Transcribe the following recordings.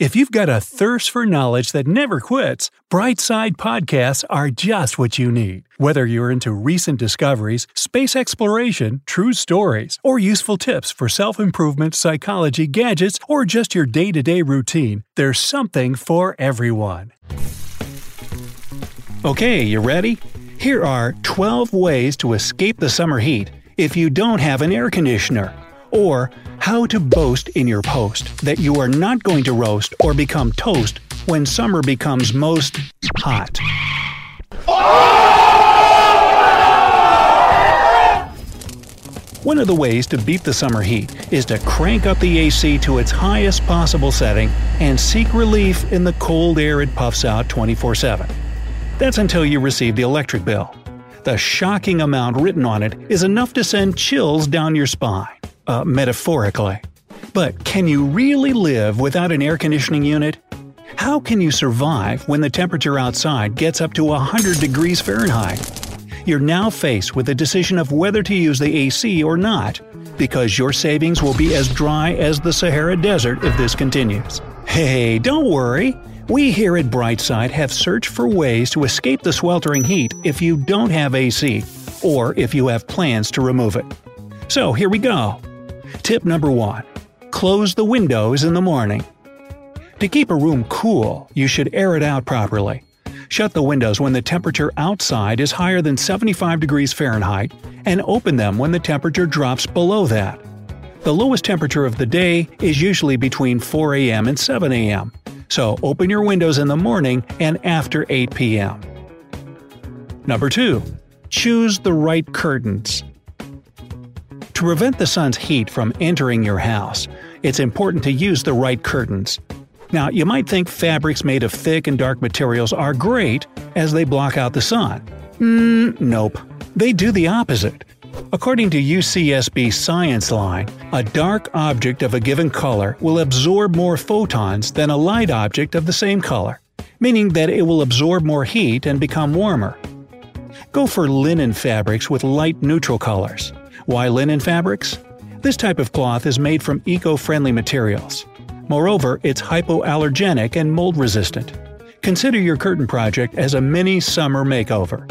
If you've got a thirst for knowledge that never quits, Brightside Podcasts are just what you need. Whether you're into recent discoveries, space exploration, true stories, or useful tips for self improvement, psychology, gadgets, or just your day to day routine, there's something for everyone. Okay, you ready? Here are 12 ways to escape the summer heat if you don't have an air conditioner or how to boast in your post that you are not going to roast or become toast when summer becomes most hot. One of the ways to beat the summer heat is to crank up the AC to its highest possible setting and seek relief in the cold air it puffs out 24 7. That's until you receive the electric bill. The shocking amount written on it is enough to send chills down your spine uh, metaphorically. But can you really live without an air conditioning unit? How can you survive when the temperature outside gets up to 100 degrees Fahrenheit? You're now faced with the decision of whether to use the AC or not, because your savings will be as dry as the Sahara Desert if this continues. Hey, don't worry! We here at Brightside have searched for ways to escape the sweltering heat if you don't have AC, or if you have plans to remove it. So here we go. Tip number 1 Close the windows in the morning. To keep a room cool, you should air it out properly. Shut the windows when the temperature outside is higher than 75 degrees Fahrenheit and open them when the temperature drops below that. The lowest temperature of the day is usually between 4 a.m. and 7 a.m., so open your windows in the morning and after 8 p.m. Number 2. Choose the right curtains. To prevent the sun's heat from entering your house, it's important to use the right curtains. Now, you might think fabrics made of thick and dark materials are great as they block out the sun. Mm, nope. They do the opposite. According to UCSB Science Line, a dark object of a given color will absorb more photons than a light object of the same color, meaning that it will absorb more heat and become warmer. Go for linen fabrics with light neutral colors. Why linen fabrics? This type of cloth is made from eco friendly materials. Moreover, it's hypoallergenic and mold resistant. Consider your curtain project as a mini summer makeover.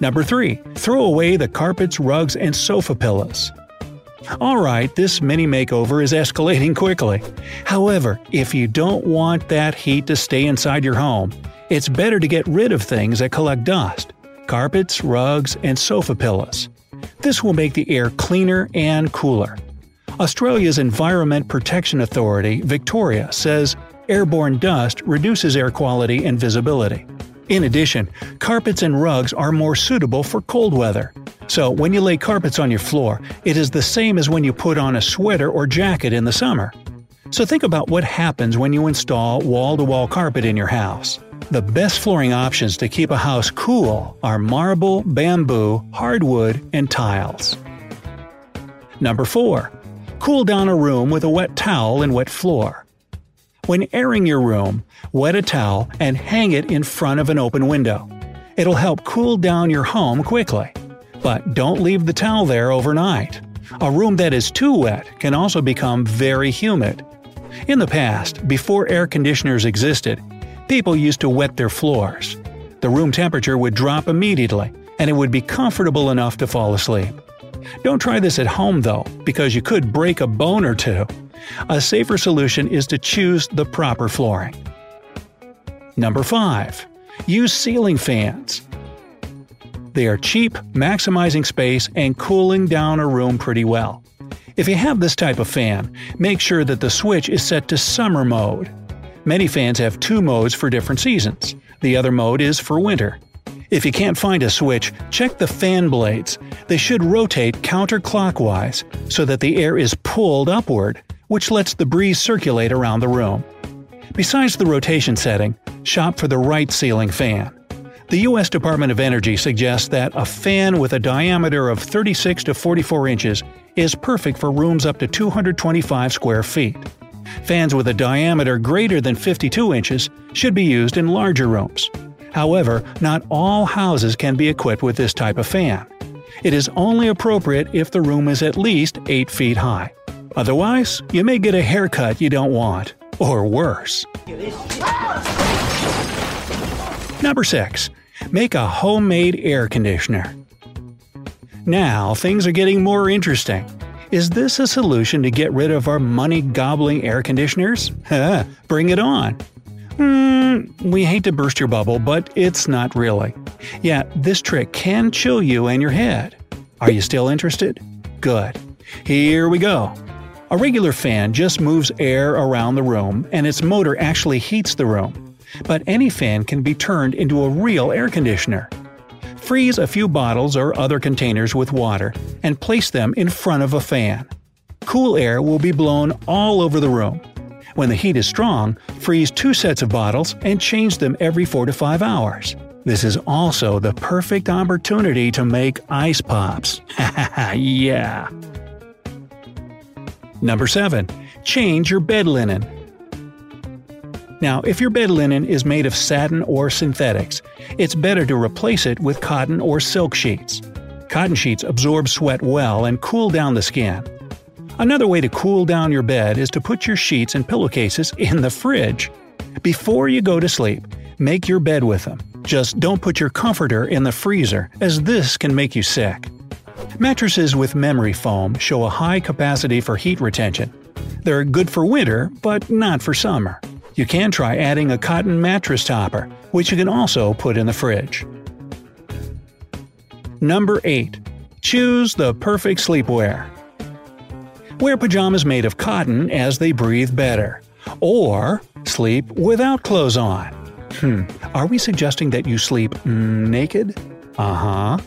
Number 3. Throw away the carpets, rugs, and sofa pillows. Alright, this mini makeover is escalating quickly. However, if you don't want that heat to stay inside your home, it's better to get rid of things that collect dust carpets, rugs, and sofa pillows. This will make the air cleaner and cooler. Australia's Environment Protection Authority, Victoria, says airborne dust reduces air quality and visibility. In addition, carpets and rugs are more suitable for cold weather. So when you lay carpets on your floor, it is the same as when you put on a sweater or jacket in the summer. So think about what happens when you install wall to wall carpet in your house. The best flooring options to keep a house cool are marble, bamboo, hardwood, and tiles. Number 4. Cool down a room with a wet towel and wet floor. When airing your room, wet a towel and hang it in front of an open window. It'll help cool down your home quickly. But don't leave the towel there overnight. A room that is too wet can also become very humid. In the past, before air conditioners existed, people used to wet their floors. The room temperature would drop immediately, and it would be comfortable enough to fall asleep. Don't try this at home though, because you could break a bone or two. A safer solution is to choose the proper flooring. Number 5. Use ceiling fans. They are cheap, maximizing space, and cooling down a room pretty well. If you have this type of fan, make sure that the switch is set to summer mode. Many fans have two modes for different seasons. The other mode is for winter. If you can't find a switch, check the fan blades. They should rotate counterclockwise so that the air is pulled upward, which lets the breeze circulate around the room. Besides the rotation setting, shop for the right ceiling fan. The U.S. Department of Energy suggests that a fan with a diameter of 36 to 44 inches is perfect for rooms up to 225 square feet. Fans with a diameter greater than 52 inches should be used in larger rooms. However, not all houses can be equipped with this type of fan. It is only appropriate if the room is at least 8 feet high. Otherwise, you may get a haircut you don't want, or worse. Number 6. Make a homemade air conditioner. Now, things are getting more interesting. Is this a solution to get rid of our money gobbling air conditioners? Bring it on! Hmm, we hate to burst your bubble, but it's not really. Yeah, this trick can chill you and your head. Are you still interested? Good. Here we go. A regular fan just moves air around the room, and its motor actually heats the room. But any fan can be turned into a real air conditioner. Freeze a few bottles or other containers with water and place them in front of a fan. Cool air will be blown all over the room, when the heat is strong, freeze two sets of bottles and change them every 4 to 5 hours. This is also the perfect opportunity to make ice pops. yeah. Number 7. Change your bed linen. Now, if your bed linen is made of satin or synthetics, it's better to replace it with cotton or silk sheets. Cotton sheets absorb sweat well and cool down the skin. Another way to cool down your bed is to put your sheets and pillowcases in the fridge. Before you go to sleep, make your bed with them. Just don't put your comforter in the freezer, as this can make you sick. Mattresses with memory foam show a high capacity for heat retention. They're good for winter, but not for summer. You can try adding a cotton mattress topper, which you can also put in the fridge. Number 8. Choose the perfect sleepwear. Wear pajamas made of cotton as they breathe better. Or sleep without clothes on. Hmm, are we suggesting that you sleep mm, naked? Uh huh.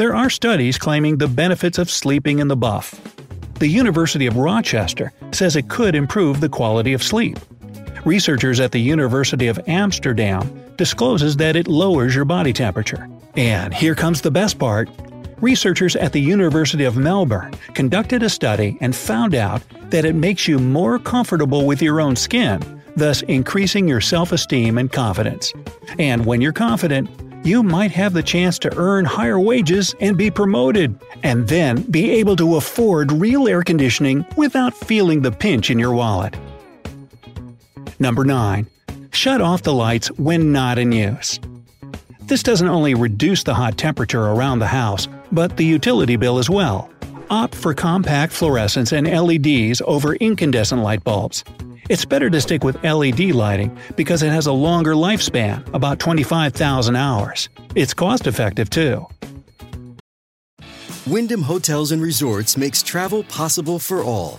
There are studies claiming the benefits of sleeping in the buff. The University of Rochester says it could improve the quality of sleep. Researchers at the University of Amsterdam discloses that it lowers your body temperature. And here comes the best part researchers at the University of Melbourne conducted a study and found out that it makes you more comfortable with your own skin, thus increasing your self esteem and confidence. And when you're confident, you might have the chance to earn higher wages and be promoted, and then be able to afford real air conditioning without feeling the pinch in your wallet. Number 9. Shut off the lights when not in use. This doesn't only reduce the hot temperature around the house, but the utility bill as well. Opt for compact fluorescents and LEDs over incandescent light bulbs. It's better to stick with LED lighting because it has a longer lifespan, about 25,000 hours. It's cost effective too. Wyndham Hotels and Resorts makes travel possible for all.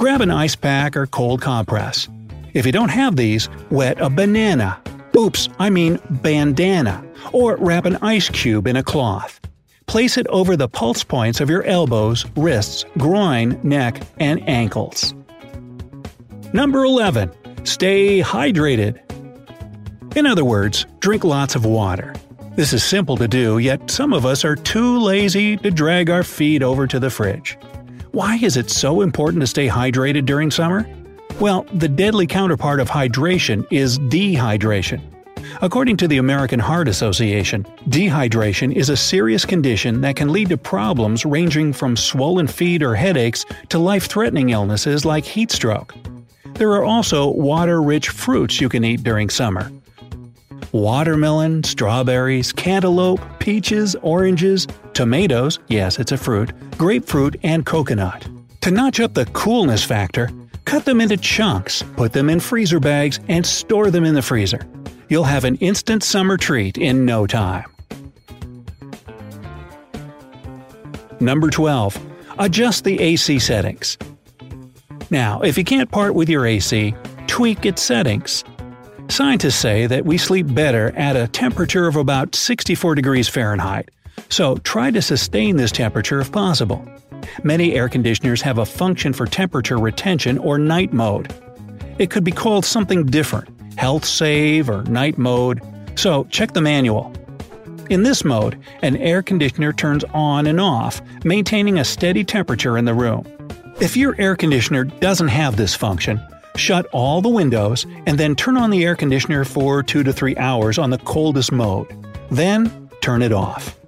Grab an ice pack or cold compress. If you don't have these, wet a banana. Oops, I mean bandana. Or wrap an ice cube in a cloth. Place it over the pulse points of your elbows, wrists, groin, neck, and ankles. Number 11. Stay hydrated. In other words, drink lots of water. This is simple to do, yet some of us are too lazy to drag our feet over to the fridge. Why is it so important to stay hydrated during summer? Well, the deadly counterpart of hydration is dehydration. According to the American Heart Association, dehydration is a serious condition that can lead to problems ranging from swollen feet or headaches to life threatening illnesses like heat stroke. There are also water rich fruits you can eat during summer. Watermelon, strawberries, cantaloupe, peaches, oranges, tomatoes yes, it's a fruit grapefruit, and coconut. To notch up the coolness factor, cut them into chunks, put them in freezer bags, and store them in the freezer you'll have an instant summer treat in no time. Number 12. Adjust the AC settings. Now, if you can't part with your AC, tweak its settings. Scientists say that we sleep better at a temperature of about 64 degrees Fahrenheit, so try to sustain this temperature if possible. Many air conditioners have a function for temperature retention or night mode. It could be called something different, health save, or night mode, so check the manual. In this mode, an air conditioner turns on and off, maintaining a steady temperature in the room. If your air conditioner doesn't have this function, shut all the windows and then turn on the air conditioner for 2 to 3 hours on the coldest mode. Then, turn it off.